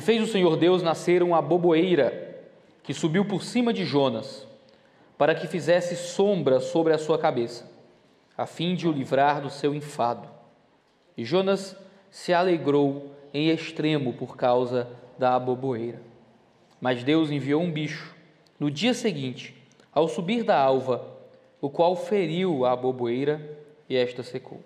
E fez o Senhor Deus nascer uma boboeira que subiu por cima de Jonas, para que fizesse sombra sobre a sua cabeça, a fim de o livrar do seu enfado. E Jonas se alegrou em extremo por causa da aboboeira. Mas Deus enviou um bicho no dia seguinte, ao subir da alva, o qual feriu a aboboeira e esta secou.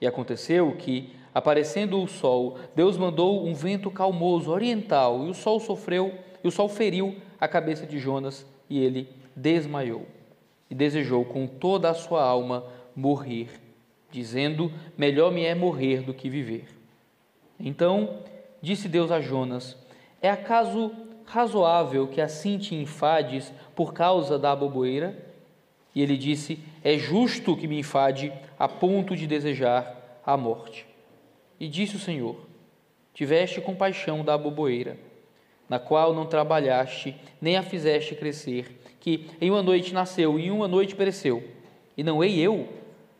E aconteceu que, aparecendo o sol, Deus mandou um vento calmoso oriental, e o sol sofreu, e o sol feriu a cabeça de Jonas, e ele desmaiou. E desejou com toda a sua alma morrer, dizendo: Melhor me é morrer do que viver. Então disse Deus a Jonas: É acaso razoável que assim te enfades por causa da aboboeira? E ele disse: É justo que me enfade a ponto de desejar a morte. E disse o Senhor: Tiveste compaixão da aboboeira, na qual não trabalhaste, nem a fizeste crescer, que em uma noite nasceu e em uma noite pereceu. E não hei eu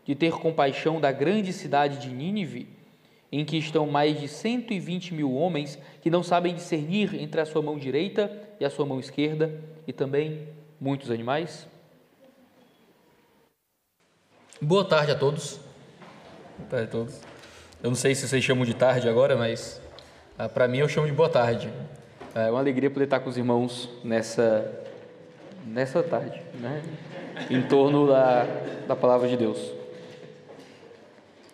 de ter compaixão da grande cidade de Nínive, em que estão mais de 120 mil homens que não sabem discernir entre a sua mão direita e a sua mão esquerda, e também muitos animais? Boa tarde a todos. Boa tarde a todos. Eu não sei se vocês chamam de tarde agora, mas ah, para mim eu chamo de boa tarde. É uma alegria poder estar com os irmãos nessa, nessa tarde, né? em torno da, da palavra de Deus.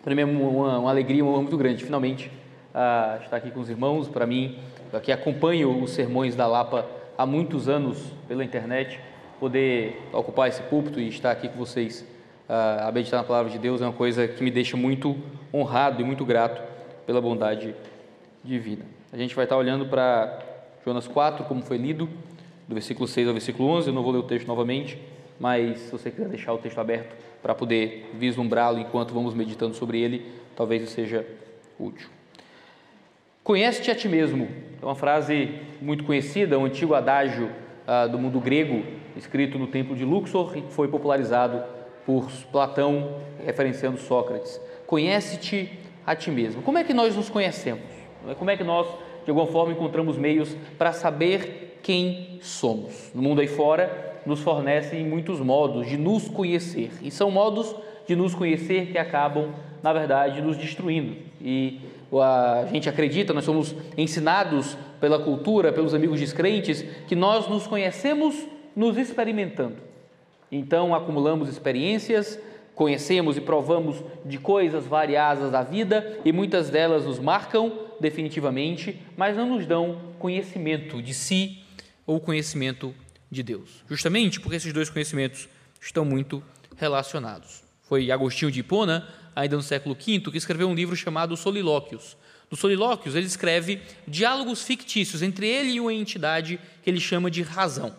Para mim é uma, uma alegria, uma muito grande, finalmente, uh, estar aqui com os irmãos. Para mim, que acompanho os sermões da Lapa há muitos anos pela internet, poder ocupar esse púlpito e estar aqui com vocês a meditar na palavra de Deus é uma coisa que me deixa muito honrado e muito grato pela bondade divina. A gente vai estar olhando para Jonas 4, como foi lido, do versículo 6 ao versículo 11. Eu não vou ler o texto novamente, mas se você quiser deixar o texto aberto para poder vislumbrá-lo enquanto vamos meditando sobre ele, talvez isso seja útil. Conhece-te a ti mesmo. É uma frase muito conhecida, um antigo adágio ah, do mundo grego, escrito no templo de Luxor e que foi popularizado por Platão, referenciando Sócrates. Conhece-te a ti mesmo. Como é que nós nos conhecemos? Como é que nós, de alguma forma, encontramos meios para saber quem somos? No mundo aí fora, nos fornecem muitos modos de nos conhecer. E são modos de nos conhecer que acabam, na verdade, nos destruindo. E a gente acredita, nós somos ensinados pela cultura, pelos amigos descrentes, que nós nos conhecemos nos experimentando. Então acumulamos experiências, conhecemos e provamos de coisas variadas da vida e muitas delas nos marcam definitivamente, mas não nos dão conhecimento de si ou conhecimento de Deus, justamente porque esses dois conhecimentos estão muito relacionados. Foi Agostinho de Hipona, ainda no século V, que escreveu um livro chamado Solilóquios. No Solilóquios, ele escreve diálogos fictícios entre ele e uma entidade que ele chama de razão.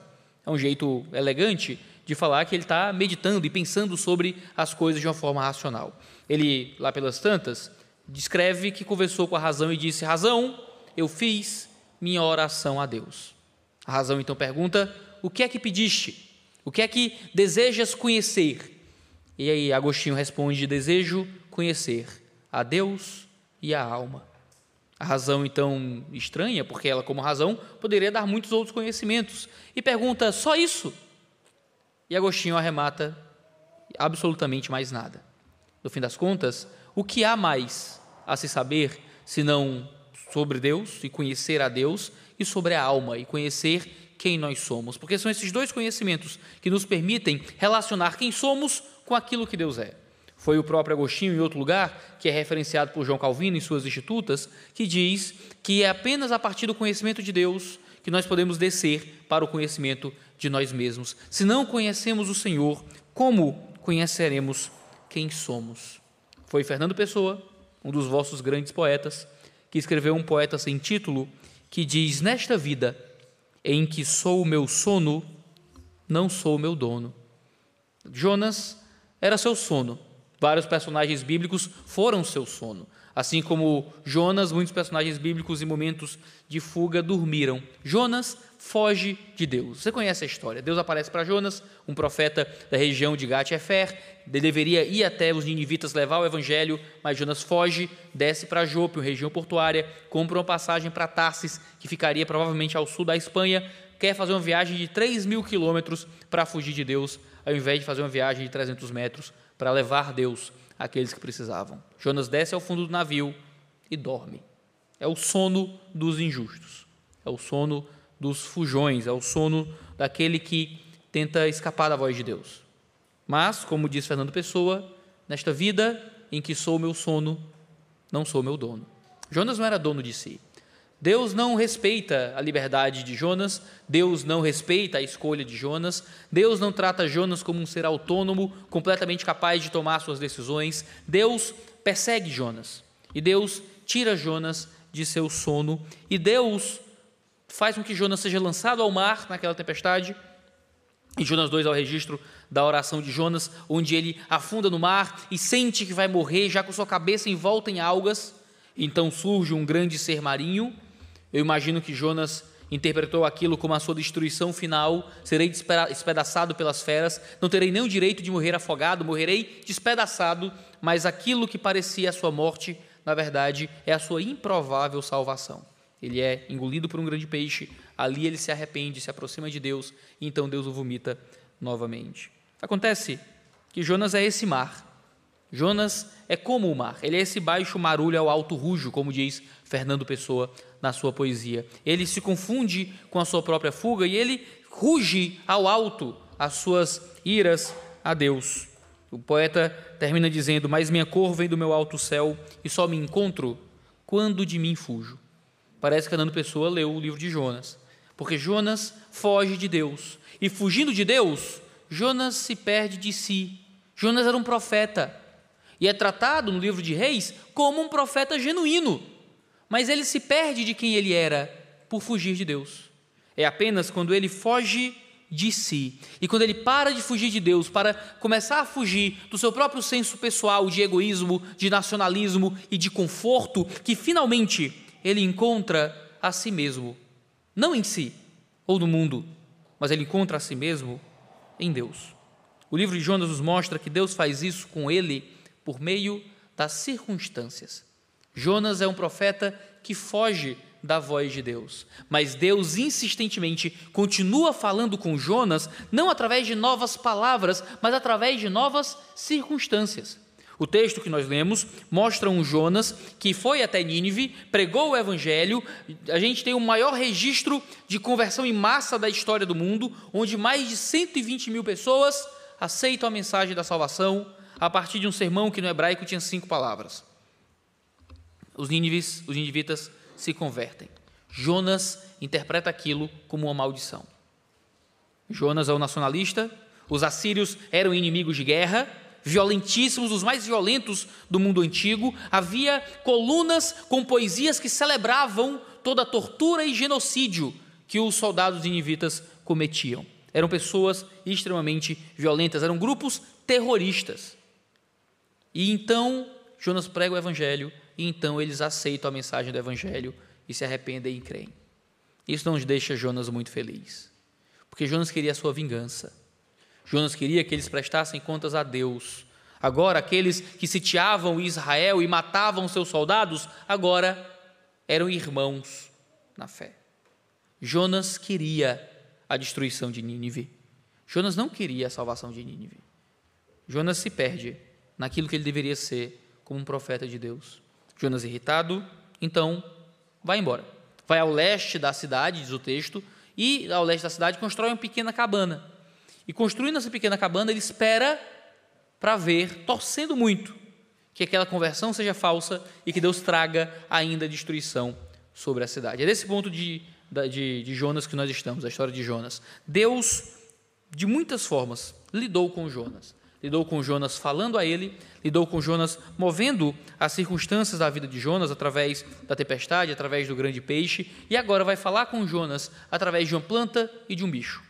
É um jeito elegante de falar que ele está meditando e pensando sobre as coisas de uma forma racional. Ele, lá pelas tantas, descreve que conversou com a razão e disse: Razão, eu fiz minha oração a Deus. A razão então pergunta: o que é que pediste? O que é que desejas conhecer? E aí Agostinho responde: Desejo conhecer a Deus e a alma. A razão, então, estranha, porque ela, como razão, poderia dar muitos outros conhecimentos. E pergunta: só isso? E Agostinho arremata: absolutamente mais nada. No fim das contas, o que há mais a se saber senão sobre Deus e conhecer a Deus e sobre a alma e conhecer quem nós somos, porque são esses dois conhecimentos que nos permitem relacionar quem somos com aquilo que Deus é. Foi o próprio Agostinho, em outro lugar, que é referenciado por João Calvino em suas Institutas, que diz que é apenas a partir do conhecimento de Deus que nós podemos descer para o conhecimento de nós mesmos. Se não conhecemos o Senhor, como conheceremos quem somos? Foi Fernando Pessoa, um dos vossos grandes poetas, que escreveu um poeta sem título que diz: Nesta vida em que sou o meu sono, não sou o meu dono. Jonas era seu sono. Vários personagens bíblicos foram seu sono. Assim como Jonas, muitos personagens bíblicos em momentos de fuga dormiram. Jonas foge de Deus. Você conhece a história. Deus aparece para Jonas, um profeta da região de Gat-Efer. Ele deveria ir até os ninivitas levar o evangelho, mas Jonas foge, desce para Jope, uma região portuária, compra uma passagem para Tarsis, que ficaria provavelmente ao sul da Espanha, quer fazer uma viagem de 3 mil quilômetros para fugir de Deus, ao invés de fazer uma viagem de 300 metros para levar Deus àqueles que precisavam. Jonas desce ao fundo do navio e dorme. É o sono dos injustos, é o sono dos fujões, é o sono daquele que tenta escapar da voz de Deus. Mas, como diz Fernando Pessoa, nesta vida em que sou meu sono, não sou meu dono. Jonas não era dono de si. Deus não respeita a liberdade de Jonas, Deus não respeita a escolha de Jonas, Deus não trata Jonas como um ser autônomo, completamente capaz de tomar suas decisões. Deus persegue Jonas e Deus tira Jonas de seu sono e Deus faz com que Jonas seja lançado ao mar naquela tempestade. Em Jonas 2 é o registro da oração de Jonas, onde ele afunda no mar e sente que vai morrer, já com sua cabeça envolta em algas. Então surge um grande ser marinho eu imagino que Jonas interpretou aquilo como a sua destruição final, serei despedaçado pelas feras, não terei nem o direito de morrer afogado, morrerei despedaçado, mas aquilo que parecia a sua morte, na verdade, é a sua improvável salvação. Ele é engolido por um grande peixe, ali ele se arrepende, se aproxima de Deus, e então Deus o vomita novamente. Acontece que Jonas é esse mar. Jonas é como o mar, ele é esse baixo marulho ao alto rujo, como diz Fernando Pessoa na sua poesia. Ele se confunde com a sua própria fuga e ele ruge ao alto as suas iras a Deus. O poeta termina dizendo: Mas minha cor vem do meu alto céu e só me encontro quando de mim fujo. Parece que Fernando Pessoa leu o livro de Jonas, porque Jonas foge de Deus e fugindo de Deus, Jonas se perde de si. Jonas era um profeta e é tratado no livro de Reis como um profeta genuíno mas ele se perde de quem ele era por fugir de Deus. É apenas quando ele foge de si e quando ele para de fugir de Deus para começar a fugir do seu próprio senso pessoal de egoísmo, de nacionalismo e de conforto, que finalmente ele encontra a si mesmo, não em si ou no mundo, mas ele encontra a si mesmo em Deus. O livro de Jonas nos mostra que Deus faz isso com ele por meio das circunstâncias. Jonas é um profeta que foge da voz de Deus, mas Deus insistentemente continua falando com Jonas, não através de novas palavras, mas através de novas circunstâncias. O texto que nós lemos mostra um Jonas que foi até Nínive, pregou o evangelho. A gente tem o maior registro de conversão em massa da história do mundo, onde mais de 120 mil pessoas aceitam a mensagem da salvação a partir de um sermão que no hebraico tinha cinco palavras os nínives, os ninivitas se convertem. Jonas interpreta aquilo como uma maldição. Jonas é o nacionalista, os assírios eram inimigos de guerra, violentíssimos, os mais violentos do mundo antigo. Havia colunas com poesias que celebravam toda a tortura e genocídio que os soldados ninivitas cometiam. Eram pessoas extremamente violentas, eram grupos terroristas. E então Jonas prega o evangelho e então eles aceitam a mensagem do Evangelho e se arrependem e creem. Isso não deixa Jonas muito feliz, porque Jonas queria a sua vingança. Jonas queria que eles prestassem contas a Deus. Agora, aqueles que sitiavam Israel e matavam seus soldados, agora eram irmãos na fé. Jonas queria a destruição de Nínive. Jonas não queria a salvação de Nínive. Jonas se perde naquilo que ele deveria ser como um profeta de Deus. Jonas irritado, então vai embora. Vai ao leste da cidade, diz o texto, e ao leste da cidade constrói uma pequena cabana. E construindo essa pequena cabana, ele espera para ver, torcendo muito, que aquela conversão seja falsa e que Deus traga ainda destruição sobre a cidade. É desse ponto de, de, de Jonas que nós estamos, a história de Jonas. Deus, de muitas formas, lidou com Jonas lidou com Jonas falando a ele, lidou com Jonas movendo as circunstâncias da vida de Jonas através da tempestade, através do grande peixe, e agora vai falar com Jonas através de uma planta e de um bicho.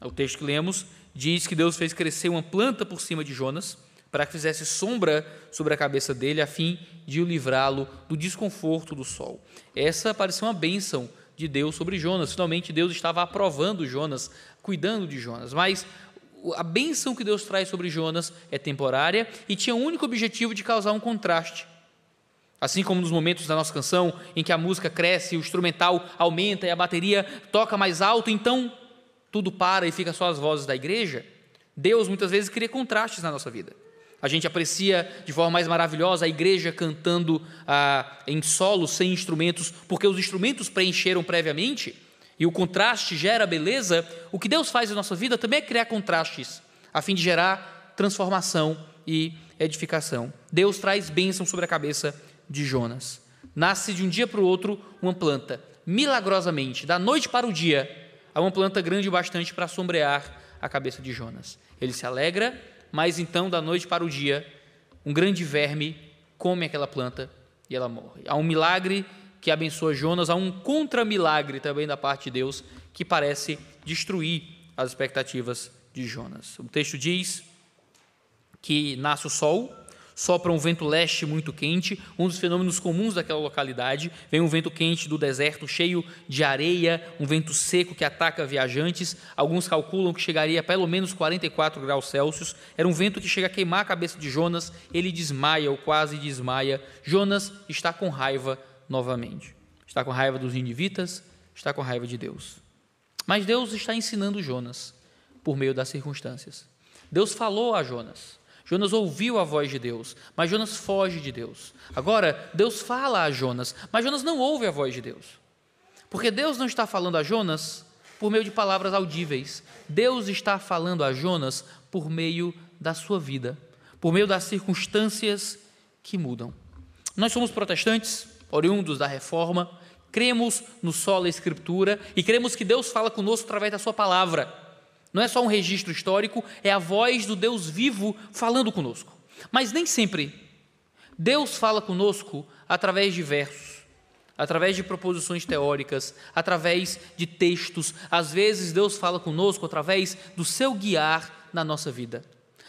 O texto que lemos diz que Deus fez crescer uma planta por cima de Jonas, para que fizesse sombra sobre a cabeça dele, a fim de o livrá-lo do desconforto do sol. Essa parecia uma bênção de Deus sobre Jonas. Finalmente, Deus estava aprovando Jonas, cuidando de Jonas. Mas a bênção que Deus traz sobre Jonas é temporária e tinha o único objetivo de causar um contraste. Assim como nos momentos da nossa canção, em que a música cresce, o instrumental aumenta e a bateria toca mais alto, então tudo para e fica só as vozes da igreja, Deus muitas vezes cria contrastes na nossa vida. A gente aprecia de forma mais maravilhosa a igreja cantando ah, em solo, sem instrumentos, porque os instrumentos preencheram previamente, e o contraste gera beleza. O que Deus faz na nossa vida também é criar contrastes, a fim de gerar transformação e edificação. Deus traz bênção sobre a cabeça de Jonas. Nasce de um dia para o outro uma planta, milagrosamente, da noite para o dia, há uma planta grande o bastante para sombrear a cabeça de Jonas. Ele se alegra, mas então, da noite para o dia, um grande verme come aquela planta e ela morre. Há um milagre que abençoa Jonas, há um contra-milagre também da parte de Deus que parece destruir as expectativas de Jonas. O texto diz que nasce o sol, sopra um vento leste muito quente, um dos fenômenos comuns daquela localidade. Vem um vento quente do deserto, cheio de areia, um vento seco que ataca viajantes. Alguns calculam que chegaria a pelo menos 44 graus Celsius. Era um vento que chega a queimar a cabeça de Jonas. Ele desmaia ou quase desmaia. Jonas está com raiva novamente. Está com raiva dos ninivitas, está com raiva de Deus. Mas Deus está ensinando Jonas por meio das circunstâncias. Deus falou a Jonas. Jonas ouviu a voz de Deus, mas Jonas foge de Deus. Agora, Deus fala a Jonas, mas Jonas não ouve a voz de Deus. Porque Deus não está falando a Jonas por meio de palavras audíveis. Deus está falando a Jonas por meio da sua vida, por meio das circunstâncias que mudam. Nós somos protestantes, oriundos da reforma, cremos no solo escritura e cremos que Deus fala conosco através da sua palavra. Não é só um registro histórico, é a voz do Deus vivo falando conosco. Mas nem sempre. Deus fala conosco através de versos, através de proposições teóricas, através de textos. Às vezes, Deus fala conosco através do seu guiar na nossa vida.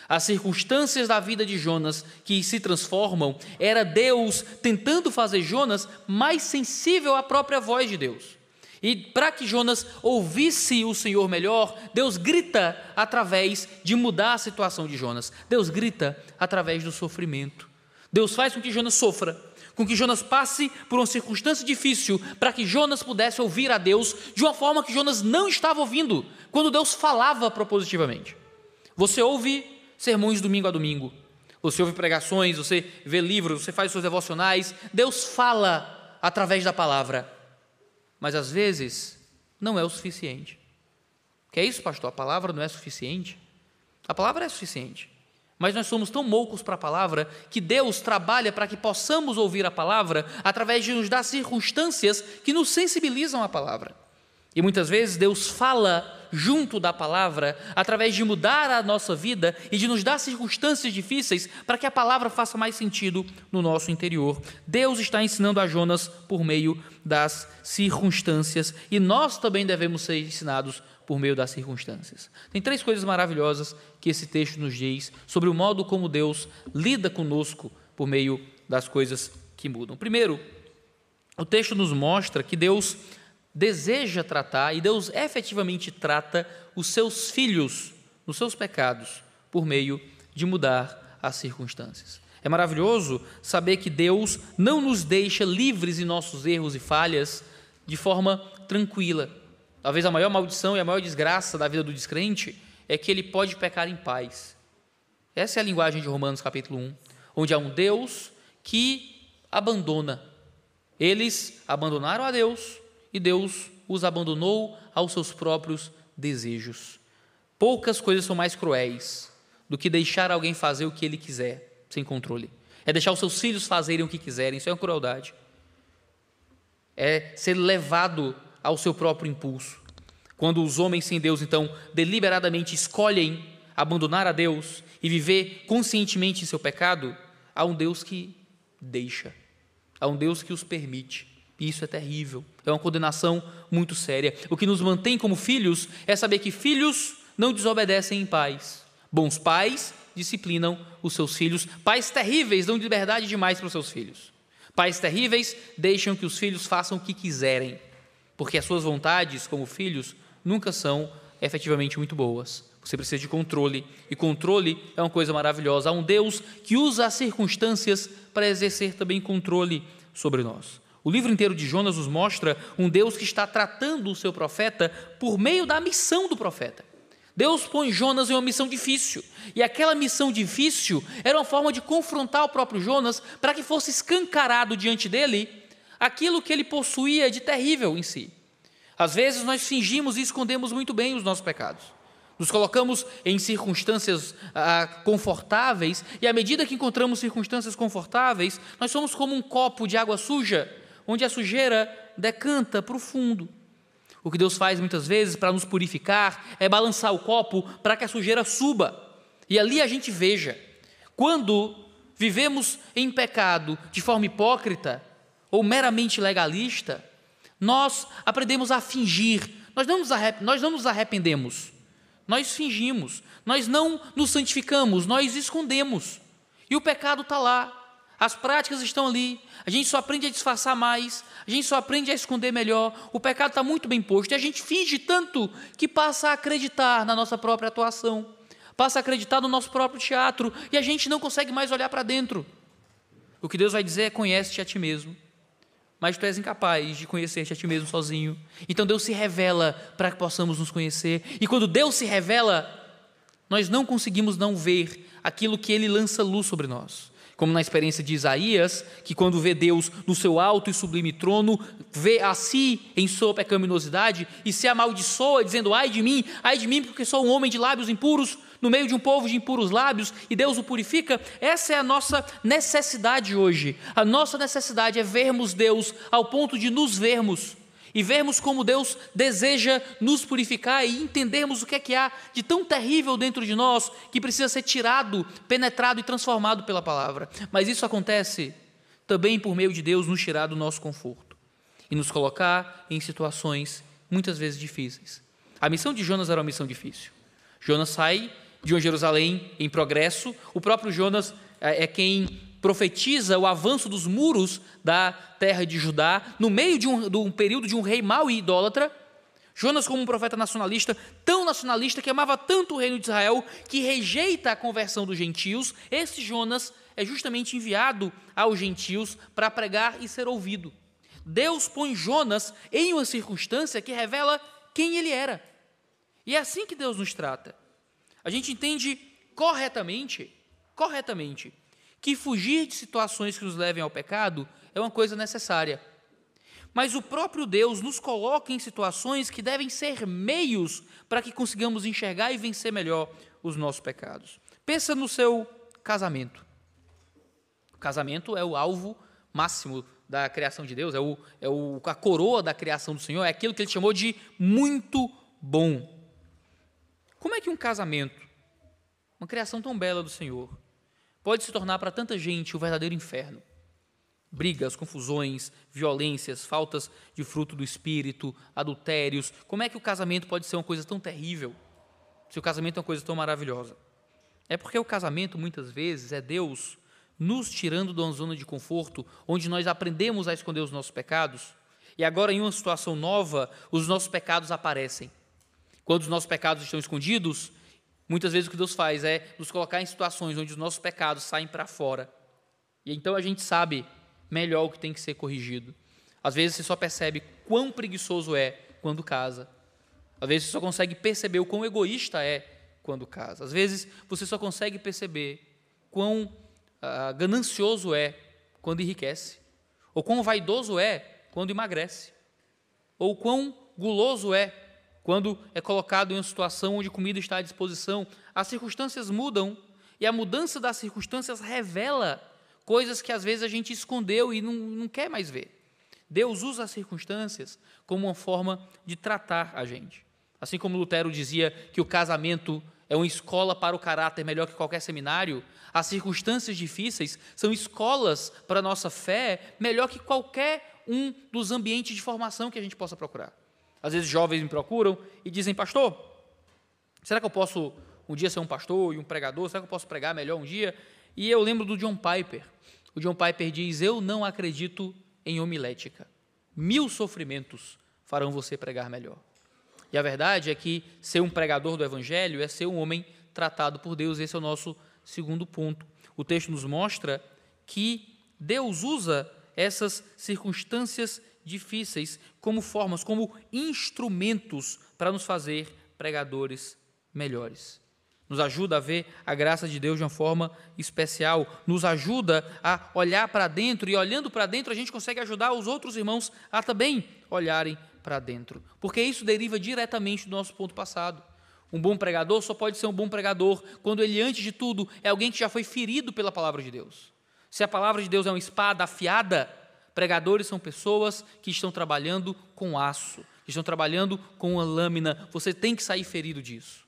As circunstâncias da vida de Jonas que se transformam, era Deus tentando fazer Jonas mais sensível à própria voz de Deus. E para que Jonas ouvisse o Senhor melhor, Deus grita através de mudar a situação de Jonas. Deus grita através do sofrimento. Deus faz com que Jonas sofra, com que Jonas passe por uma circunstância difícil, para que Jonas pudesse ouvir a Deus de uma forma que Jonas não estava ouvindo, quando Deus falava propositivamente. Você ouve sermões domingo a domingo, você ouve pregações, você vê livros, você faz seus devocionais. Deus fala através da palavra mas às vezes não é o suficiente. Que é isso, pastor? A palavra não é suficiente? A palavra é suficiente. Mas nós somos tão moucos para a palavra que Deus trabalha para que possamos ouvir a palavra através de nos dar circunstâncias que nos sensibilizam à palavra. E muitas vezes Deus fala junto da palavra através de mudar a nossa vida e de nos dar circunstâncias difíceis para que a palavra faça mais sentido no nosso interior. Deus está ensinando a Jonas por meio das circunstâncias e nós também devemos ser ensinados por meio das circunstâncias. Tem três coisas maravilhosas que esse texto nos diz sobre o modo como Deus lida conosco por meio das coisas que mudam. Primeiro, o texto nos mostra que Deus deseja tratar e Deus efetivamente trata os seus filhos nos seus pecados por meio de mudar as circunstâncias. É maravilhoso saber que Deus não nos deixa livres em nossos erros e falhas de forma tranquila. Talvez a maior maldição e a maior desgraça da vida do descrente é que ele pode pecar em paz. Essa é a linguagem de Romanos capítulo 1, onde há um Deus que abandona. Eles abandonaram a Deus e Deus os abandonou aos seus próprios desejos. Poucas coisas são mais cruéis do que deixar alguém fazer o que ele quiser, sem controle. É deixar os seus filhos fazerem o que quiserem, isso é uma crueldade. É ser levado ao seu próprio impulso. Quando os homens sem Deus, então, deliberadamente escolhem abandonar a Deus e viver conscientemente em seu pecado, há um Deus que deixa, há um Deus que os permite. E isso é terrível, é uma condenação muito séria. O que nos mantém como filhos é saber que filhos não desobedecem em paz. Bons pais disciplinam os seus filhos. Pais terríveis dão liberdade demais para os seus filhos. Pais terríveis deixam que os filhos façam o que quiserem, porque as suas vontades como filhos nunca são efetivamente muito boas. Você precisa de controle, e controle é uma coisa maravilhosa. Há um Deus que usa as circunstâncias para exercer também controle sobre nós. O livro inteiro de Jonas nos mostra um Deus que está tratando o seu profeta por meio da missão do profeta. Deus põe Jonas em uma missão difícil, e aquela missão difícil era uma forma de confrontar o próprio Jonas para que fosse escancarado diante dele aquilo que ele possuía de terrível em si. Às vezes nós fingimos e escondemos muito bem os nossos pecados. Nos colocamos em circunstâncias ah, confortáveis, e à medida que encontramos circunstâncias confortáveis, nós somos como um copo de água suja, onde a sujeira decanta para o fundo. O que Deus faz muitas vezes para nos purificar é balançar o copo para que a sujeira suba, e ali a gente veja. Quando vivemos em pecado de forma hipócrita ou meramente legalista, nós aprendemos a fingir, nós não nos, nós não nos arrependemos nós fingimos, nós não nos santificamos, nós escondemos. E o pecado está lá, as práticas estão ali, a gente só aprende a disfarçar mais, a gente só aprende a esconder melhor, o pecado está muito bem posto, e a gente finge tanto que passa a acreditar na nossa própria atuação, passa a acreditar no nosso próprio teatro, e a gente não consegue mais olhar para dentro. O que Deus vai dizer é: conhece-te a ti mesmo mas tu és incapaz de conhecer-te a ti mesmo sozinho. Então Deus se revela para que possamos nos conhecer. E quando Deus se revela, nós não conseguimos não ver aquilo que ele lança luz sobre nós. Como na experiência de Isaías, que quando vê Deus no seu alto e sublime trono, vê a si em sua pecaminosidade e se amaldiçoa, dizendo: Ai de mim, ai de mim, porque sou um homem de lábios impuros, no meio de um povo de impuros lábios e Deus o purifica, essa é a nossa necessidade hoje. A nossa necessidade é vermos Deus ao ponto de nos vermos e vermos como Deus deseja nos purificar e entendermos o que é que há de tão terrível dentro de nós que precisa ser tirado, penetrado e transformado pela palavra. Mas isso acontece também por meio de Deus nos tirar do nosso conforto e nos colocar em situações muitas vezes difíceis. A missão de Jonas era uma missão difícil. Jonas sai de uma Jerusalém em progresso. O próprio Jonas é, é quem profetiza o avanço dos muros da terra de Judá, no meio de um, de um período de um rei mau e idólatra. Jonas, como um profeta nacionalista, tão nacionalista que amava tanto o reino de Israel, que rejeita a conversão dos gentios, esse Jonas é justamente enviado aos gentios para pregar e ser ouvido. Deus põe Jonas em uma circunstância que revela quem ele era. E é assim que Deus nos trata. A gente entende corretamente, corretamente, que fugir de situações que nos levem ao pecado é uma coisa necessária. Mas o próprio Deus nos coloca em situações que devem ser meios para que consigamos enxergar e vencer melhor os nossos pecados. Pensa no seu casamento. O casamento é o alvo máximo da criação de Deus, é, o, é o, a coroa da criação do Senhor, é aquilo que ele chamou de muito bom. Como é que um casamento, uma criação tão bela do Senhor, pode se tornar para tanta gente o verdadeiro inferno? Brigas, confusões, violências, faltas de fruto do espírito, adultérios. Como é que o casamento pode ser uma coisa tão terrível? Se o casamento é uma coisa tão maravilhosa? É porque o casamento, muitas vezes, é Deus nos tirando de uma zona de conforto, onde nós aprendemos a esconder os nossos pecados, e agora, em uma situação nova, os nossos pecados aparecem. Quando os nossos pecados estão escondidos, muitas vezes o que Deus faz é nos colocar em situações onde os nossos pecados saem para fora. E então a gente sabe melhor o que tem que ser corrigido. Às vezes você só percebe quão preguiçoso é quando casa. Às vezes você só consegue perceber o quão egoísta é quando casa. Às vezes você só consegue perceber quão ah, ganancioso é quando enriquece. Ou quão vaidoso é quando emagrece. Ou quão guloso é quando é colocado em uma situação onde comida está à disposição, as circunstâncias mudam e a mudança das circunstâncias revela coisas que às vezes a gente escondeu e não, não quer mais ver. Deus usa as circunstâncias como uma forma de tratar a gente. Assim como Lutero dizia que o casamento é uma escola para o caráter melhor que qualquer seminário, as circunstâncias difíceis são escolas para a nossa fé melhor que qualquer um dos ambientes de formação que a gente possa procurar. Às vezes jovens me procuram e dizem, pastor, será que eu posso um dia ser um pastor e um pregador, será que eu posso pregar melhor um dia? E eu lembro do John Piper. O John Piper diz: Eu não acredito em homilética. Mil sofrimentos farão você pregar melhor. E a verdade é que ser um pregador do Evangelho é ser um homem tratado por Deus. Esse é o nosso segundo ponto. O texto nos mostra que Deus usa essas circunstâncias difíceis como formas, como instrumentos para nos fazer pregadores melhores. Nos ajuda a ver a graça de Deus de uma forma especial, nos ajuda a olhar para dentro e olhando para dentro a gente consegue ajudar os outros irmãos a também olharem para dentro, porque isso deriva diretamente do nosso ponto passado. Um bom pregador só pode ser um bom pregador quando ele, antes de tudo, é alguém que já foi ferido pela palavra de Deus. Se a palavra de Deus é uma espada afiada, pregadores são pessoas que estão trabalhando com aço, que estão trabalhando com uma lâmina. Você tem que sair ferido disso.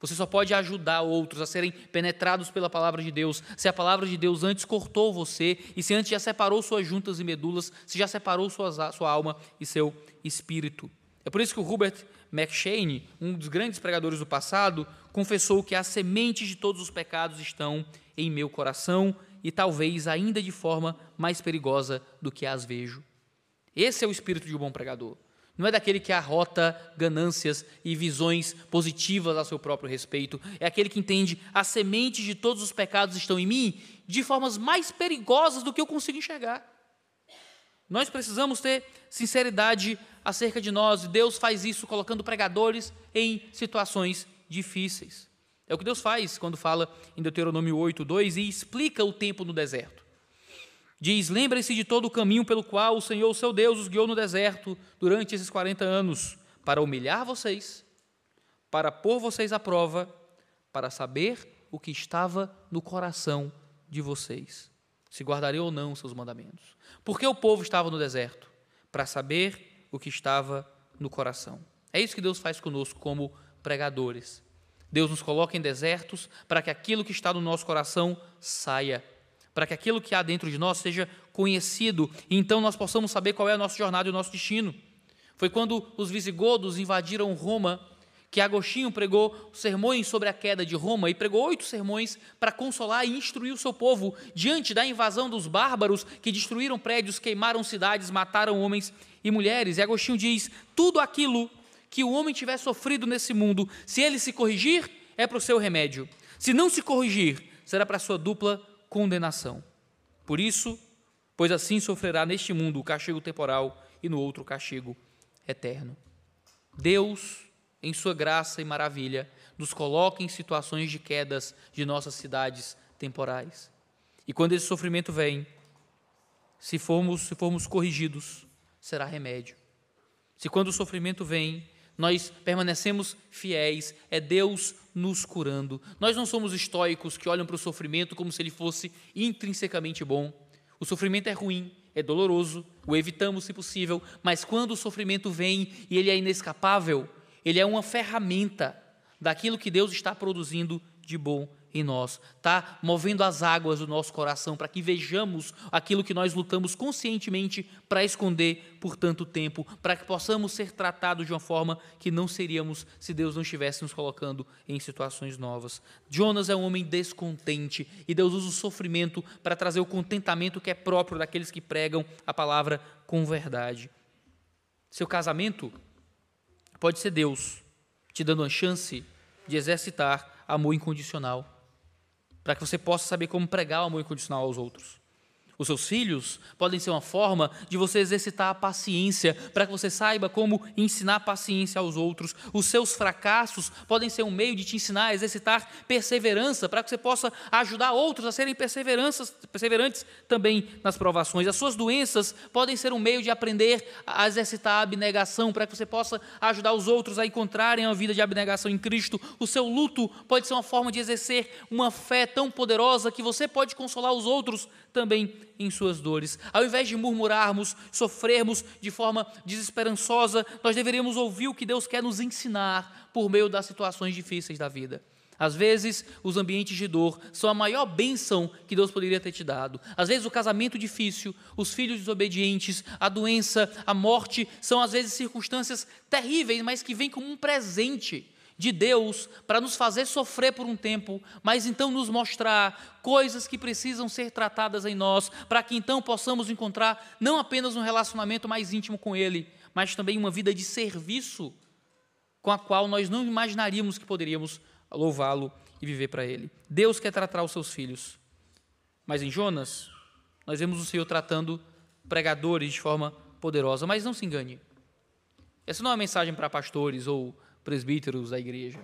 Você só pode ajudar outros a serem penetrados pela palavra de Deus se a palavra de Deus antes cortou você e se antes já separou suas juntas e medulas, se já separou sua, sua alma e seu espírito. É por isso que o Hubert McShane, um dos grandes pregadores do passado, confessou que as sementes de todos os pecados estão em meu coração e talvez ainda de forma mais perigosa do que as vejo. Esse é o espírito de um bom pregador. Não é daquele que arrota ganâncias e visões positivas a seu próprio respeito. É aquele que entende as sementes de todos os pecados estão em mim de formas mais perigosas do que eu consigo enxergar. Nós precisamos ter sinceridade acerca de nós, e Deus faz isso colocando pregadores em situações difíceis. É o que Deus faz quando fala em Deuteronômio 8, 2 e explica o tempo no deserto. Diz: Lembrem-se de todo o caminho pelo qual o Senhor, o seu Deus, os guiou no deserto durante esses 40 anos, para humilhar vocês, para pôr vocês à prova, para saber o que estava no coração de vocês, se guardariam ou não seus mandamentos. Por que o povo estava no deserto? Para saber o que estava no coração. É isso que Deus faz conosco como pregadores. Deus nos coloca em desertos para que aquilo que está no nosso coração saia para que aquilo que há dentro de nós seja conhecido e então nós possamos saber qual é a nossa jornada e o nosso destino. Foi quando os visigodos invadiram Roma que Agostinho pregou sermões sobre a queda de Roma e pregou oito sermões para consolar e instruir o seu povo diante da invasão dos bárbaros que destruíram prédios, queimaram cidades, mataram homens e mulheres. E Agostinho diz: tudo aquilo que o homem tiver sofrido nesse mundo, se ele se corrigir, é para o seu remédio. Se não se corrigir, será para a sua dupla condenação. Por isso, pois assim sofrerá neste mundo o castigo temporal e no outro o castigo eterno. Deus, em sua graça e maravilha, nos coloca em situações de quedas de nossas cidades temporais. E quando esse sofrimento vem, se formos, se formos corrigidos, será remédio. Se quando o sofrimento vem, nós permanecemos fiéis, é Deus nos curando. Nós não somos estoicos que olham para o sofrimento como se ele fosse intrinsecamente bom. O sofrimento é ruim, é doloroso, o evitamos se possível, mas quando o sofrimento vem e ele é inescapável, ele é uma ferramenta daquilo que Deus está produzindo de bom em nós, está movendo as águas do nosso coração para que vejamos aquilo que nós lutamos conscientemente para esconder por tanto tempo, para que possamos ser tratados de uma forma que não seríamos se Deus não estivesse nos colocando em situações novas. Jonas é um homem descontente e Deus usa o sofrimento para trazer o contentamento que é próprio daqueles que pregam a palavra com verdade. Seu casamento pode ser Deus te dando uma chance de exercitar amor incondicional para que você possa saber como pregar o amor incondicional aos outros. Os seus filhos podem ser uma forma de você exercitar a paciência, para que você saiba como ensinar paciência aos outros. Os seus fracassos podem ser um meio de te ensinar a exercitar perseverança, para que você possa ajudar outros a serem perseverantes também nas provações. As suas doenças podem ser um meio de aprender a exercitar a abnegação, para que você possa ajudar os outros a encontrarem a vida de abnegação em Cristo. O seu luto pode ser uma forma de exercer uma fé tão poderosa que você pode consolar os outros também em suas dores. Ao invés de murmurarmos, sofrermos de forma desesperançosa, nós deveríamos ouvir o que Deus quer nos ensinar por meio das situações difíceis da vida. Às vezes, os ambientes de dor são a maior bênção que Deus poderia ter te dado. Às vezes, o casamento difícil, os filhos desobedientes, a doença, a morte, são às vezes circunstâncias terríveis, mas que vêm como um presente de Deus para nos fazer sofrer por um tempo, mas então nos mostrar coisas que precisam ser tratadas em nós, para que então possamos encontrar não apenas um relacionamento mais íntimo com Ele, mas também uma vida de serviço com a qual nós não imaginaríamos que poderíamos louvá-lo e viver para Ele. Deus quer tratar os seus filhos, mas em Jonas, nós vemos o Senhor tratando pregadores de forma poderosa, mas não se engane. Essa não é uma mensagem para pastores ou presbíteros da igreja,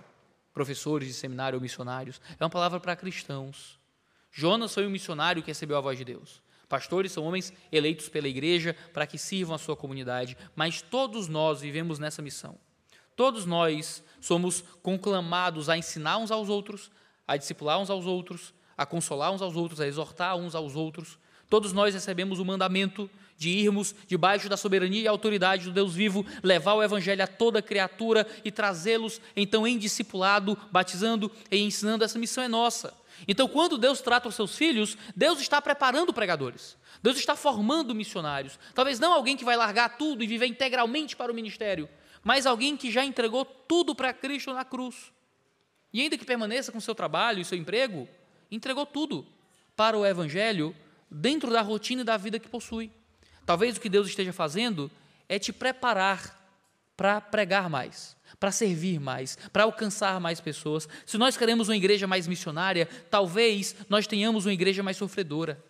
professores de seminário ou missionários. É uma palavra para cristãos. Jonas foi um missionário que recebeu a voz de Deus. Pastores são homens eleitos pela igreja para que sirvam a sua comunidade, mas todos nós vivemos nessa missão. Todos nós somos conclamados a ensinar uns aos outros, a discipular uns aos outros, a consolar uns aos outros, a exortar uns aos outros. Todos nós recebemos o mandamento de irmos debaixo da soberania e autoridade do Deus vivo, levar o evangelho a toda criatura e trazê-los então em discipulado, batizando e ensinando. Essa missão é nossa. Então, quando Deus trata os seus filhos, Deus está preparando pregadores. Deus está formando missionários. Talvez não alguém que vai largar tudo e viver integralmente para o ministério, mas alguém que já entregou tudo para Cristo na cruz. E ainda que permaneça com seu trabalho e seu emprego, entregou tudo para o evangelho dentro da rotina e da vida que possui. Talvez o que Deus esteja fazendo é te preparar para pregar mais, para servir mais, para alcançar mais pessoas. Se nós queremos uma igreja mais missionária, talvez nós tenhamos uma igreja mais sofredora.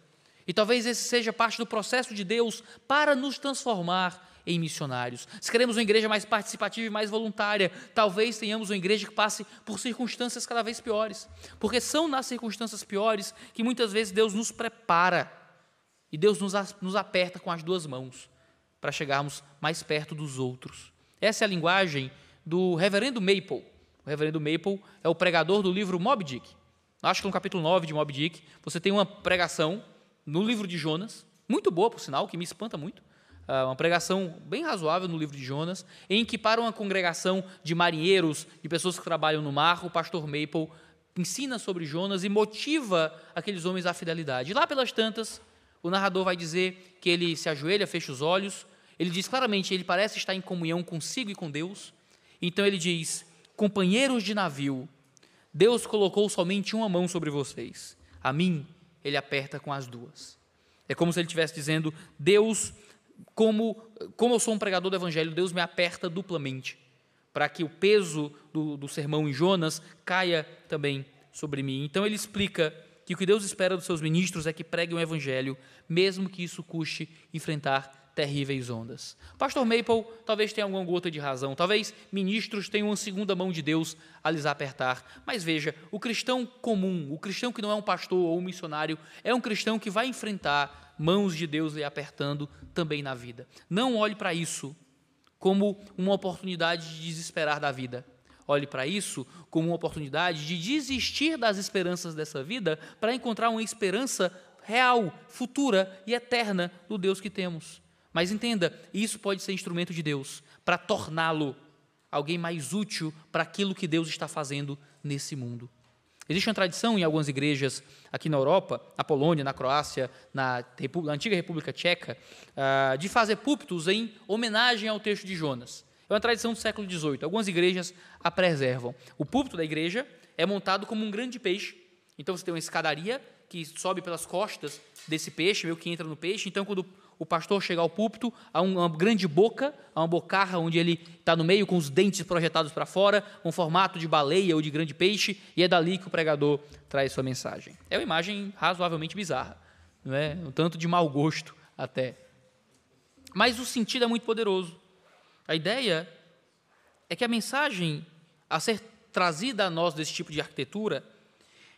E talvez esse seja parte do processo de Deus para nos transformar em missionários. Se queremos uma igreja mais participativa e mais voluntária, talvez tenhamos uma igreja que passe por circunstâncias cada vez piores. Porque são nas circunstâncias piores que muitas vezes Deus nos prepara e Deus nos, nos aperta com as duas mãos para chegarmos mais perto dos outros. Essa é a linguagem do reverendo Maple. O reverendo Maple é o pregador do livro Moby Dick. Acho que no capítulo 9 de Moby Dick, você tem uma pregação no livro de Jonas, muito boa, por sinal, que me espanta muito. Ah, uma pregação bem razoável no livro de Jonas, em que, para uma congregação de marinheiros, de pessoas que trabalham no mar, o pastor Maple ensina sobre Jonas e motiva aqueles homens à fidelidade. Lá pelas tantas, o narrador vai dizer que ele se ajoelha, fecha os olhos, ele diz claramente, ele parece estar em comunhão consigo e com Deus. Então ele diz: Companheiros de navio, Deus colocou somente uma mão sobre vocês. A mim, ele aperta com as duas. É como se ele estivesse dizendo: Deus, como, como eu sou um pregador do evangelho, Deus me aperta duplamente, para que o peso do, do sermão em Jonas caia também sobre mim. Então ele explica que o que Deus espera dos seus ministros é que preguem o evangelho, mesmo que isso custe enfrentar terríveis ondas. Pastor Maple talvez tenha alguma gota de razão, talvez ministros tenham uma segunda mão de Deus a lhes apertar, mas veja, o cristão comum, o cristão que não é um pastor ou um missionário, é um cristão que vai enfrentar mãos de Deus lhe apertando também na vida. Não olhe para isso como uma oportunidade de desesperar da vida. Olhe para isso como uma oportunidade de desistir das esperanças dessa vida para encontrar uma esperança real, futura e eterna do Deus que temos. Mas entenda, isso pode ser instrumento de Deus para torná-lo alguém mais útil para aquilo que Deus está fazendo nesse mundo. Existe uma tradição em algumas igrejas aqui na Europa, na Polônia, na Croácia, na, na antiga República Tcheca, uh, de fazer púlpitos em homenagem ao texto de Jonas. É uma tradição do século XVIII. Algumas igrejas a preservam. O púlpito da igreja é montado como um grande peixe. Então você tem uma escadaria que sobe pelas costas desse peixe, meio que entra no peixe. Então, quando o pastor chega ao púlpito, há uma grande boca, há uma bocarra onde ele está no meio com os dentes projetados para fora, um formato de baleia ou de grande peixe, e é dali que o pregador traz sua mensagem. É uma imagem razoavelmente bizarra, não é? um tanto de mau gosto até. Mas o sentido é muito poderoso. A ideia é que a mensagem a ser trazida a nós desse tipo de arquitetura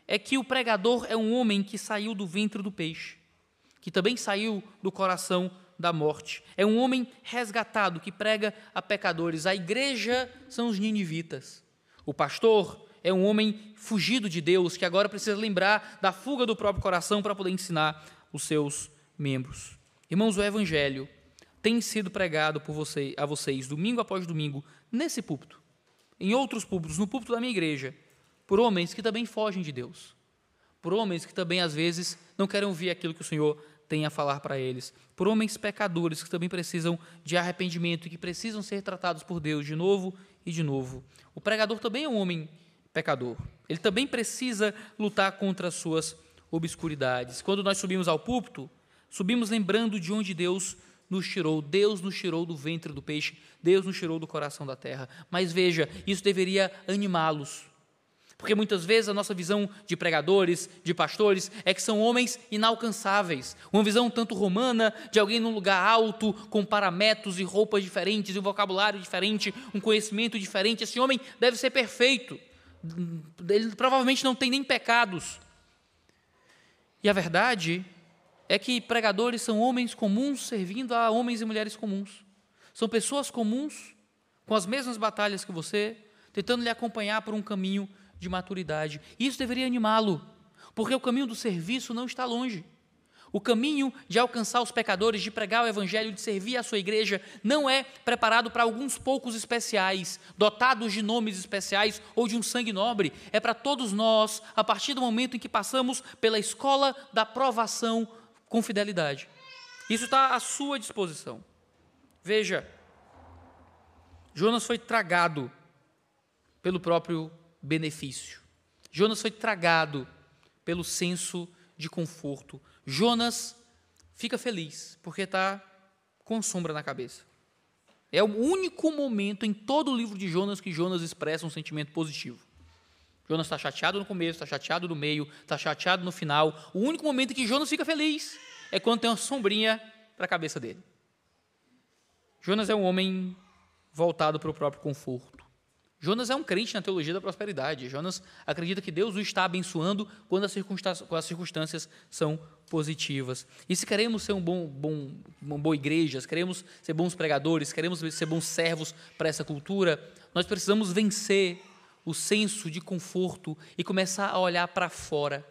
é que o pregador é um homem que saiu do ventre do peixe, que também saiu do coração da morte. É um homem resgatado que prega a pecadores. A igreja são os ninivitas. O pastor é um homem fugido de Deus que agora precisa lembrar da fuga do próprio coração para poder ensinar os seus membros. Irmãos, o evangelho tem sido pregado por você, a vocês, domingo após domingo, nesse púlpito, em outros púlpitos, no púlpito da minha igreja, por homens que também fogem de Deus, por homens que também, às vezes, não querem ouvir aquilo que o Senhor tem a falar para eles. Por homens pecadores que também precisam de arrependimento e que precisam ser tratados por Deus de novo e de novo. O pregador também é um homem pecador. Ele também precisa lutar contra as suas obscuridades. Quando nós subimos ao púlpito, subimos lembrando de onde Deus nos tirou. Deus nos tirou do ventre do peixe, Deus nos tirou do coração da terra. Mas veja, isso deveria animá-los. Porque muitas vezes a nossa visão de pregadores, de pastores, é que são homens inalcançáveis. Uma visão tanto romana, de alguém num lugar alto, com paramétros e roupas diferentes, um vocabulário diferente, um conhecimento diferente. Esse homem deve ser perfeito. Ele provavelmente não tem nem pecados. E a verdade é que pregadores são homens comuns servindo a homens e mulheres comuns. São pessoas comuns, com as mesmas batalhas que você, tentando lhe acompanhar por um caminho de maturidade. Isso deveria animá-lo, porque o caminho do serviço não está longe. O caminho de alcançar os pecadores, de pregar o evangelho, de servir a sua igreja, não é preparado para alguns poucos especiais, dotados de nomes especiais ou de um sangue nobre. É para todos nós, a partir do momento em que passamos pela escola da provação com fidelidade. Isso está à sua disposição. Veja, Jonas foi tragado pelo próprio benefício. Jonas foi tragado pelo senso de conforto. Jonas fica feliz porque está com sombra na cabeça. É o único momento em todo o livro de Jonas que Jonas expressa um sentimento positivo. Jonas está chateado no começo, está chateado no meio, está chateado no final. O único momento em que Jonas fica feliz é quando tem uma sombrinha para a cabeça dele. Jonas é um homem voltado para o próprio conforto. Jonas é um crente na teologia da prosperidade. Jonas acredita que Deus o está abençoando quando as circunstâncias, quando as circunstâncias são positivas. E se queremos ser um bom, bom, uma boa igreja, se queremos ser bons pregadores, queremos ser bons servos para essa cultura, nós precisamos vencer o senso de conforto e começar a olhar para fora.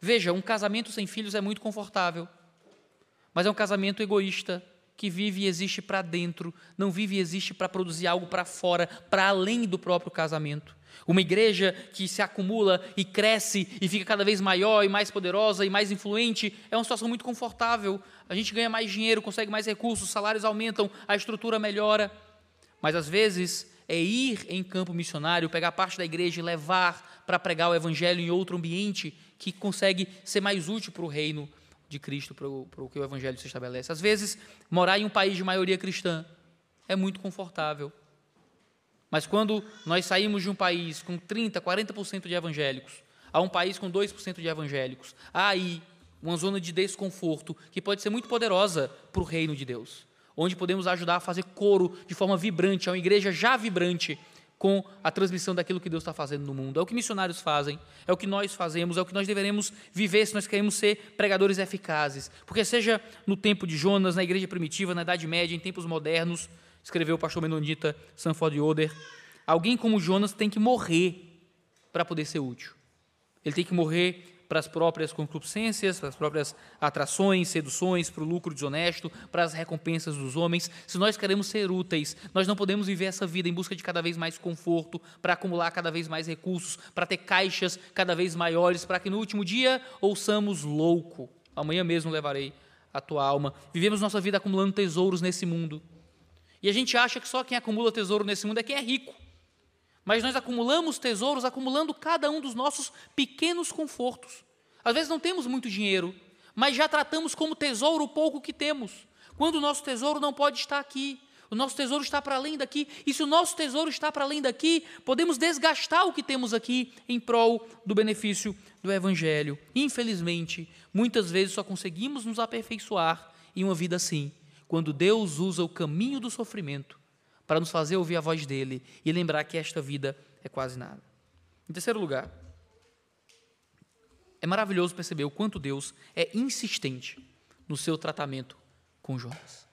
Veja, um casamento sem filhos é muito confortável, mas é um casamento egoísta, que vive e existe para dentro, não vive e existe para produzir algo para fora, para além do próprio casamento. Uma igreja que se acumula e cresce e fica cada vez maior e mais poderosa e mais influente é uma situação muito confortável. A gente ganha mais dinheiro, consegue mais recursos, salários aumentam, a estrutura melhora. Mas às vezes é ir em campo missionário, pegar parte da igreja e levar para pregar o evangelho em outro ambiente que consegue ser mais útil para o reino de Cristo para o que o Evangelho se estabelece. Às vezes, morar em um país de maioria cristã é muito confortável. Mas quando nós saímos de um país com 30%, 40% de evangélicos a um país com 2% de evangélicos, há aí uma zona de desconforto que pode ser muito poderosa para o reino de Deus, onde podemos ajudar a fazer coro de forma vibrante, é uma igreja já vibrante com a transmissão daquilo que Deus está fazendo no mundo. É o que missionários fazem, é o que nós fazemos, é o que nós deveremos viver se nós queremos ser pregadores eficazes. Porque, seja no tempo de Jonas, na igreja primitiva, na Idade Média, em tempos modernos, escreveu o pastor menonita Sanford Yoder, alguém como Jonas tem que morrer para poder ser útil. Ele tem que morrer para as próprias concupiscências, para as próprias atrações, seduções, para o lucro desonesto, para as recompensas dos homens. Se nós queremos ser úteis, nós não podemos viver essa vida em busca de cada vez mais conforto, para acumular cada vez mais recursos, para ter caixas cada vez maiores, para que no último dia ouçamos louco. Amanhã mesmo levarei a tua alma. Vivemos nossa vida acumulando tesouros nesse mundo. E a gente acha que só quem acumula tesouro nesse mundo é quem é rico mas nós acumulamos tesouros, acumulando cada um dos nossos pequenos confortos. Às vezes não temos muito dinheiro, mas já tratamos como tesouro o pouco que temos, quando o nosso tesouro não pode estar aqui. O nosso tesouro está para além daqui, e se o nosso tesouro está para além daqui, podemos desgastar o que temos aqui em prol do benefício do Evangelho. Infelizmente, muitas vezes só conseguimos nos aperfeiçoar em uma vida assim, quando Deus usa o caminho do sofrimento para nos fazer ouvir a voz dele e lembrar que esta vida é quase nada. Em terceiro lugar, é maravilhoso perceber o quanto Deus é insistente no seu tratamento com Jonas.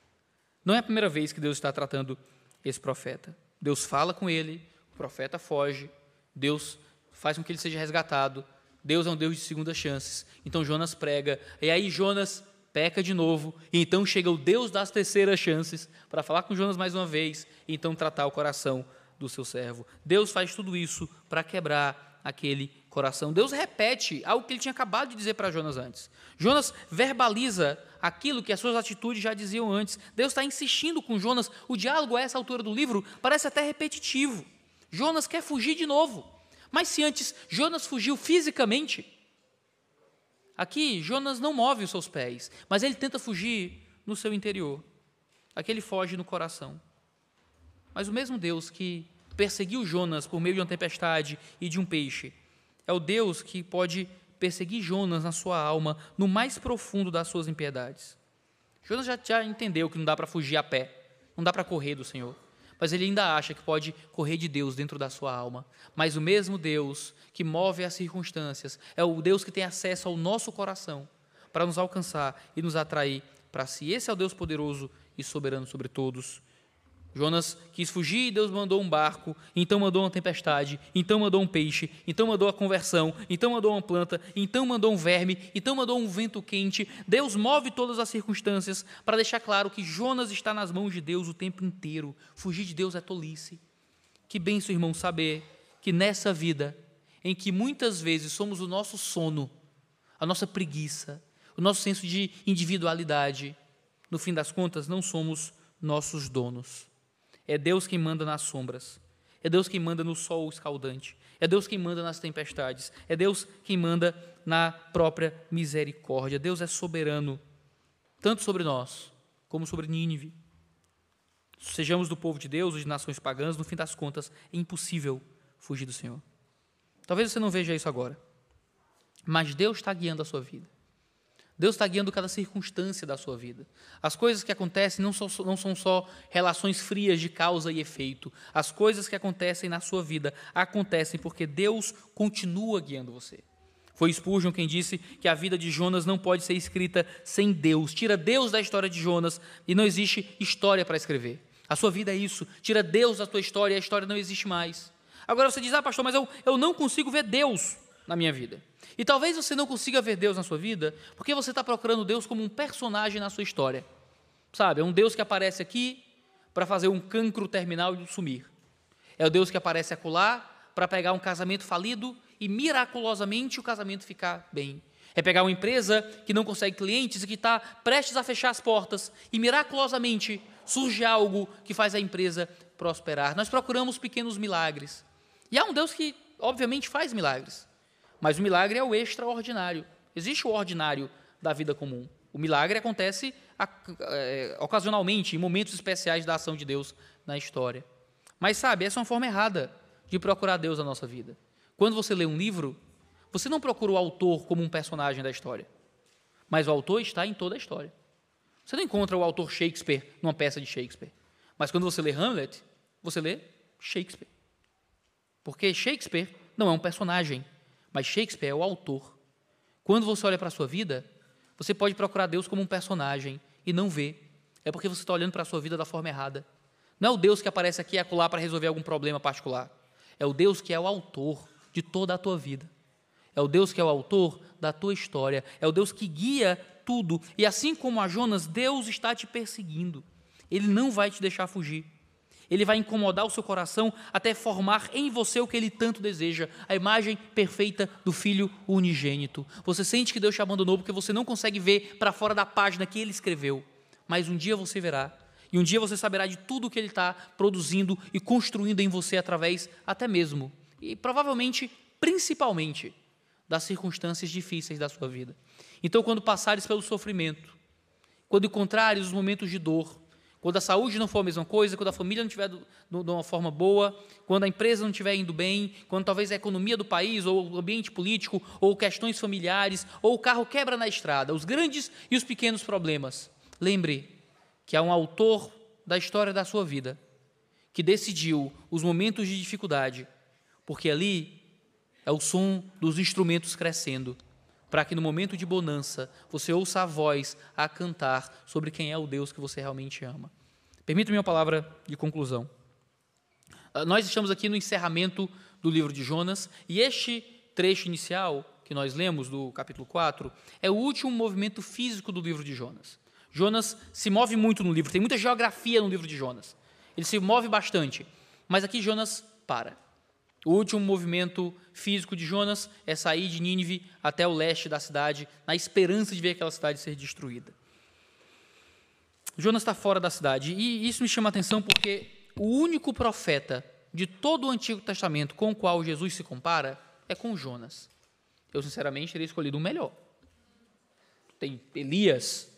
Não é a primeira vez que Deus está tratando esse profeta. Deus fala com ele, o profeta foge, Deus faz com que ele seja resgatado. Deus é um Deus de segundas chances. Então Jonas prega, e aí Jonas peca de novo, e então chega o Deus das terceiras chances para falar com Jonas mais uma vez, e então tratar o coração do seu servo. Deus faz tudo isso para quebrar naquele coração. Deus repete algo que ele tinha acabado de dizer para Jonas antes. Jonas verbaliza aquilo que as suas atitudes já diziam antes. Deus está insistindo com Jonas. O diálogo a essa altura do livro parece até repetitivo. Jonas quer fugir de novo. Mas se antes Jonas fugiu fisicamente, aqui Jonas não move os seus pés, mas ele tenta fugir no seu interior. Aqui ele foge no coração. Mas o mesmo Deus que perseguiu Jonas por meio de uma tempestade e de um peixe, é o Deus que pode perseguir Jonas na sua alma, no mais profundo das suas impiedades. Jonas já, já entendeu que não dá para fugir a pé, não dá para correr do Senhor, mas ele ainda acha que pode correr de Deus dentro da sua alma. Mas o mesmo Deus que move as circunstâncias é o Deus que tem acesso ao nosso coração para nos alcançar e nos atrair para si. Esse é o Deus poderoso e soberano sobre todos. Jonas quis fugir e Deus mandou um barco, então mandou uma tempestade, então mandou um peixe, então mandou a conversão, então mandou uma planta, então mandou um verme, então mandou um vento quente. Deus move todas as circunstâncias para deixar claro que Jonas está nas mãos de Deus o tempo inteiro. Fugir de Deus é tolice. Que benção, irmão, saber que nessa vida, em que muitas vezes somos o nosso sono, a nossa preguiça, o nosso senso de individualidade, no fim das contas, não somos nossos donos. É Deus quem manda nas sombras. É Deus quem manda no sol escaldante. É Deus quem manda nas tempestades. É Deus quem manda na própria misericórdia. Deus é soberano, tanto sobre nós, como sobre Nínive. Sejamos do povo de Deus ou de nações pagãs, no fim das contas, é impossível fugir do Senhor. Talvez você não veja isso agora, mas Deus está guiando a sua vida. Deus está guiando cada circunstância da sua vida. As coisas que acontecem não são, não são só relações frias de causa e efeito. As coisas que acontecem na sua vida acontecem porque Deus continua guiando você. Foi Spurgeon quem disse que a vida de Jonas não pode ser escrita sem Deus. Tira Deus da história de Jonas e não existe história para escrever. A sua vida é isso. Tira Deus da tua história e a história não existe mais. Agora você diz, ah, pastor, mas eu, eu não consigo ver Deus na minha vida. E talvez você não consiga ver Deus na sua vida porque você está procurando Deus como um personagem na sua história. Sabe, é um Deus que aparece aqui para fazer um cancro terminal e sumir. É o Deus que aparece acolá para pegar um casamento falido e miraculosamente o casamento ficar bem. É pegar uma empresa que não consegue clientes e que está prestes a fechar as portas e miraculosamente surge algo que faz a empresa prosperar. Nós procuramos pequenos milagres. E há um Deus que, obviamente, faz milagres. Mas o milagre é o extraordinário. Existe o ordinário da vida comum. O milagre acontece é, ocasionalmente, em momentos especiais da ação de Deus na história. Mas sabe, essa é uma forma errada de procurar Deus na nossa vida. Quando você lê um livro, você não procura o autor como um personagem da história, mas o autor está em toda a história. Você não encontra o autor Shakespeare numa peça de Shakespeare, mas quando você lê Hamlet, você lê Shakespeare. Porque Shakespeare não é um personagem, mas Shakespeare é o autor. Quando você olha para a sua vida, você pode procurar Deus como um personagem e não vê. É porque você está olhando para a sua vida da forma errada. Não é o Deus que aparece aqui e acolá para resolver algum problema particular. É o Deus que é o autor de toda a tua vida. É o Deus que é o autor da tua história. É o Deus que guia tudo. E assim como a Jonas, Deus está te perseguindo. Ele não vai te deixar fugir. Ele vai incomodar o seu coração até formar em você o que ele tanto deseja, a imagem perfeita do Filho unigênito. Você sente que Deus te abandonou porque você não consegue ver para fora da página que ele escreveu, mas um dia você verá. E um dia você saberá de tudo que ele está produzindo e construindo em você através, até mesmo, e provavelmente, principalmente, das circunstâncias difíceis da sua vida. Então, quando passares pelo sofrimento, quando encontrares os momentos de dor, quando a saúde não for a mesma coisa, quando a família não estiver de uma forma boa, quando a empresa não estiver indo bem, quando talvez a economia do país, ou o ambiente político, ou questões familiares, ou o carro quebra na estrada, os grandes e os pequenos problemas. Lembre que há um autor da história da sua vida que decidiu os momentos de dificuldade, porque ali é o som dos instrumentos crescendo para que no momento de bonança você ouça a voz a cantar sobre quem é o Deus que você realmente ama. Permita-me uma palavra de conclusão. Ah, nós estamos aqui no encerramento do livro de Jonas e este trecho inicial que nós lemos do capítulo 4 é o último movimento físico do livro de Jonas. Jonas se move muito no livro, tem muita geografia no livro de Jonas. Ele se move bastante, mas aqui Jonas para. O último movimento físico de Jonas é sair de Nínive até o leste da cidade, na esperança de ver aquela cidade ser destruída. Jonas está fora da cidade, e isso me chama a atenção porque o único profeta de todo o Antigo Testamento com o qual Jesus se compara é com Jonas. Eu, sinceramente, teria escolhido o melhor. Tem Elias,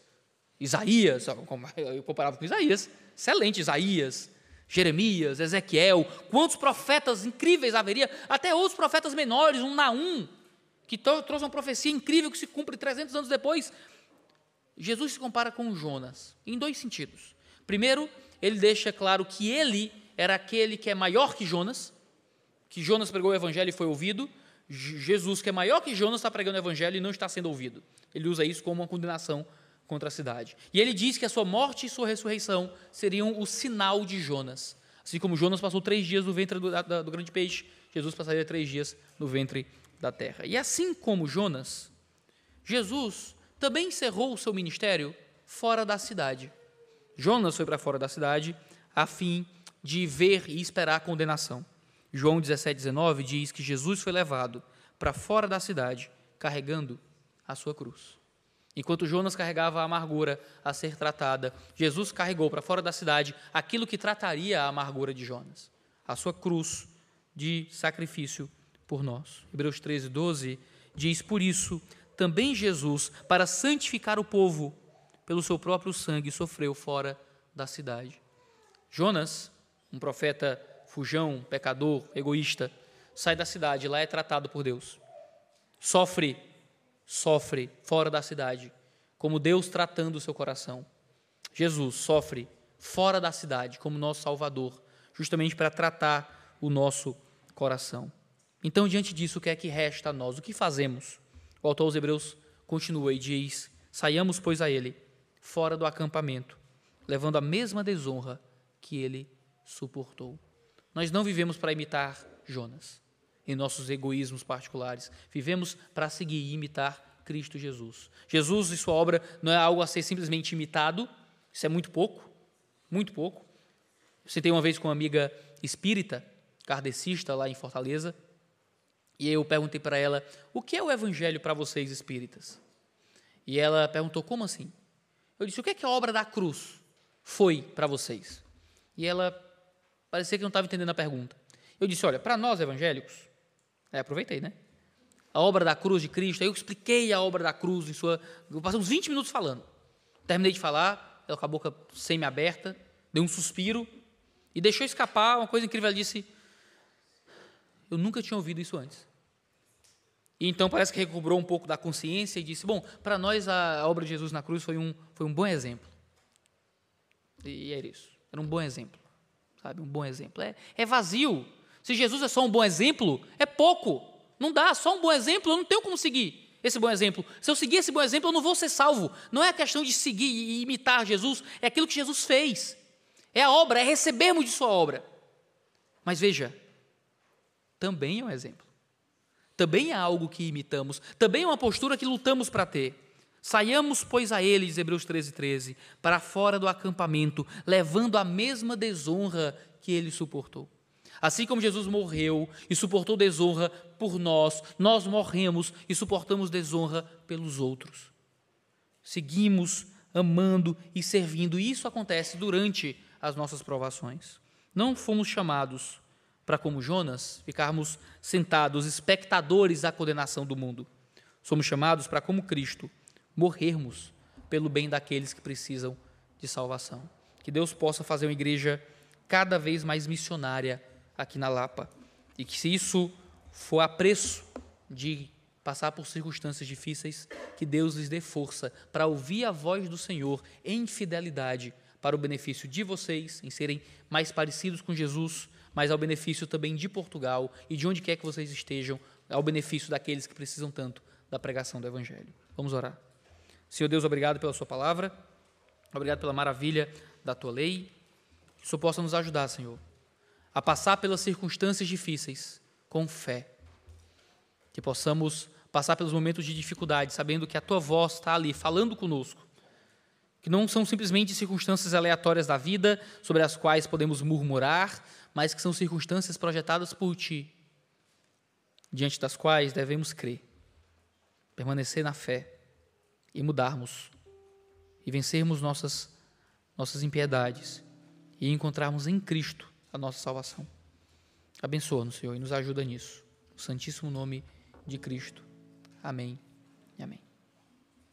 Isaías, eu comparava com Isaías, excelente Isaías, Jeremias, Ezequiel, quantos profetas incríveis haveria, até outros profetas menores, um Naum, que trouxe uma profecia incrível que se cumpre 300 anos depois. Jesus se compara com Jonas, em dois sentidos. Primeiro, ele deixa claro que ele era aquele que é maior que Jonas, que Jonas pregou o evangelho e foi ouvido. Jesus, que é maior que Jonas, está pregando o evangelho e não está sendo ouvido. Ele usa isso como uma condenação contra a cidade. E ele diz que a sua morte e sua ressurreição seriam o sinal de Jonas. Assim como Jonas passou três dias no ventre do, da, do grande peixe, Jesus passaria três dias no ventre da terra. E assim como Jonas, Jesus também encerrou o seu ministério fora da cidade. Jonas foi para fora da cidade a fim de ver e esperar a condenação. João 17, 19 diz que Jesus foi levado para fora da cidade carregando a sua cruz. Enquanto Jonas carregava a amargura a ser tratada, Jesus carregou para fora da cidade aquilo que trataria a amargura de Jonas, a sua cruz de sacrifício por nós. Hebreus 13, 12 diz: Por isso, também Jesus, para santificar o povo, pelo seu próprio sangue, sofreu fora da cidade. Jonas, um profeta fujão, pecador, egoísta, sai da cidade, lá é tratado por Deus. Sofre sofre fora da cidade, como Deus tratando o seu coração. Jesus sofre fora da cidade, como nosso Salvador, justamente para tratar o nosso coração. Então, diante disso, o que é que resta a nós? O que fazemos? O autor aos Hebreus continua e diz: Saiamos, pois, a ele, fora do acampamento, levando a mesma desonra que ele suportou. Nós não vivemos para imitar Jonas em nossos egoísmos particulares. Vivemos para seguir e imitar Cristo Jesus. Jesus e sua obra não é algo a ser simplesmente imitado, isso é muito pouco, muito pouco. Você tem uma vez com uma amiga espírita, kardecista lá em Fortaleza, e eu perguntei para ela: "O que é o evangelho para vocês espíritas?" E ela perguntou: "Como assim?" Eu disse: "O que é que a obra da cruz foi para vocês?" E ela parecia que não estava entendendo a pergunta. Eu disse: "Olha, para nós evangélicos, Aí aproveitei, né? A obra da cruz de Cristo, aí eu expliquei a obra da cruz em sua. Eu passei uns 20 minutos falando. Terminei de falar, ela com a boca semi-aberta, deu um suspiro e deixou escapar uma coisa incrível. Ela disse: Eu nunca tinha ouvido isso antes. E então parece que recobrou um pouco da consciência e disse: Bom, para nós a obra de Jesus na cruz foi um, foi um bom exemplo. E era isso. Era um bom exemplo. Sabe? Um bom exemplo. É, é vazio se Jesus é só um bom exemplo, é pouco. Não dá, só um bom exemplo, eu não tenho como seguir esse bom exemplo. Se eu seguir esse bom exemplo, eu não vou ser salvo. Não é a questão de seguir e imitar Jesus, é aquilo que Jesus fez. É a obra, é recebermos de Sua obra. Mas veja, também é um exemplo. Também é algo que imitamos. Também é uma postura que lutamos para ter. Saiamos, pois, a ele, diz Hebreus 13, 13, para fora do acampamento, levando a mesma desonra que ele suportou. Assim como Jesus morreu e suportou desonra por nós, nós morremos e suportamos desonra pelos outros. Seguimos amando e servindo, e isso acontece durante as nossas provações. Não fomos chamados para, como Jonas, ficarmos sentados, espectadores da condenação do mundo. Somos chamados para, como Cristo, morrermos pelo bem daqueles que precisam de salvação. Que Deus possa fazer uma igreja cada vez mais missionária aqui na Lapa. E que se isso for a preço de passar por circunstâncias difíceis, que Deus lhes dê força para ouvir a voz do Senhor em fidelidade, para o benefício de vocês, em serem mais parecidos com Jesus, mas ao benefício também de Portugal e de onde quer que vocês estejam, ao benefício daqueles que precisam tanto da pregação do Evangelho. Vamos orar. Senhor Deus, obrigado pela Sua palavra, obrigado pela maravilha da Tua lei, que o Senhor possa nos ajudar, Senhor, a passar pelas circunstâncias difíceis com fé. Que possamos passar pelos momentos de dificuldade, sabendo que a tua voz está ali falando conosco. Que não são simplesmente circunstâncias aleatórias da vida sobre as quais podemos murmurar, mas que são circunstâncias projetadas por ti diante das quais devemos crer, permanecer na fé e mudarmos e vencermos nossas nossas impiedades e encontrarmos em Cristo a nossa salvação. Abençoa-nos, Senhor, e nos ajuda nisso. No Santíssimo nome de Cristo. Amém.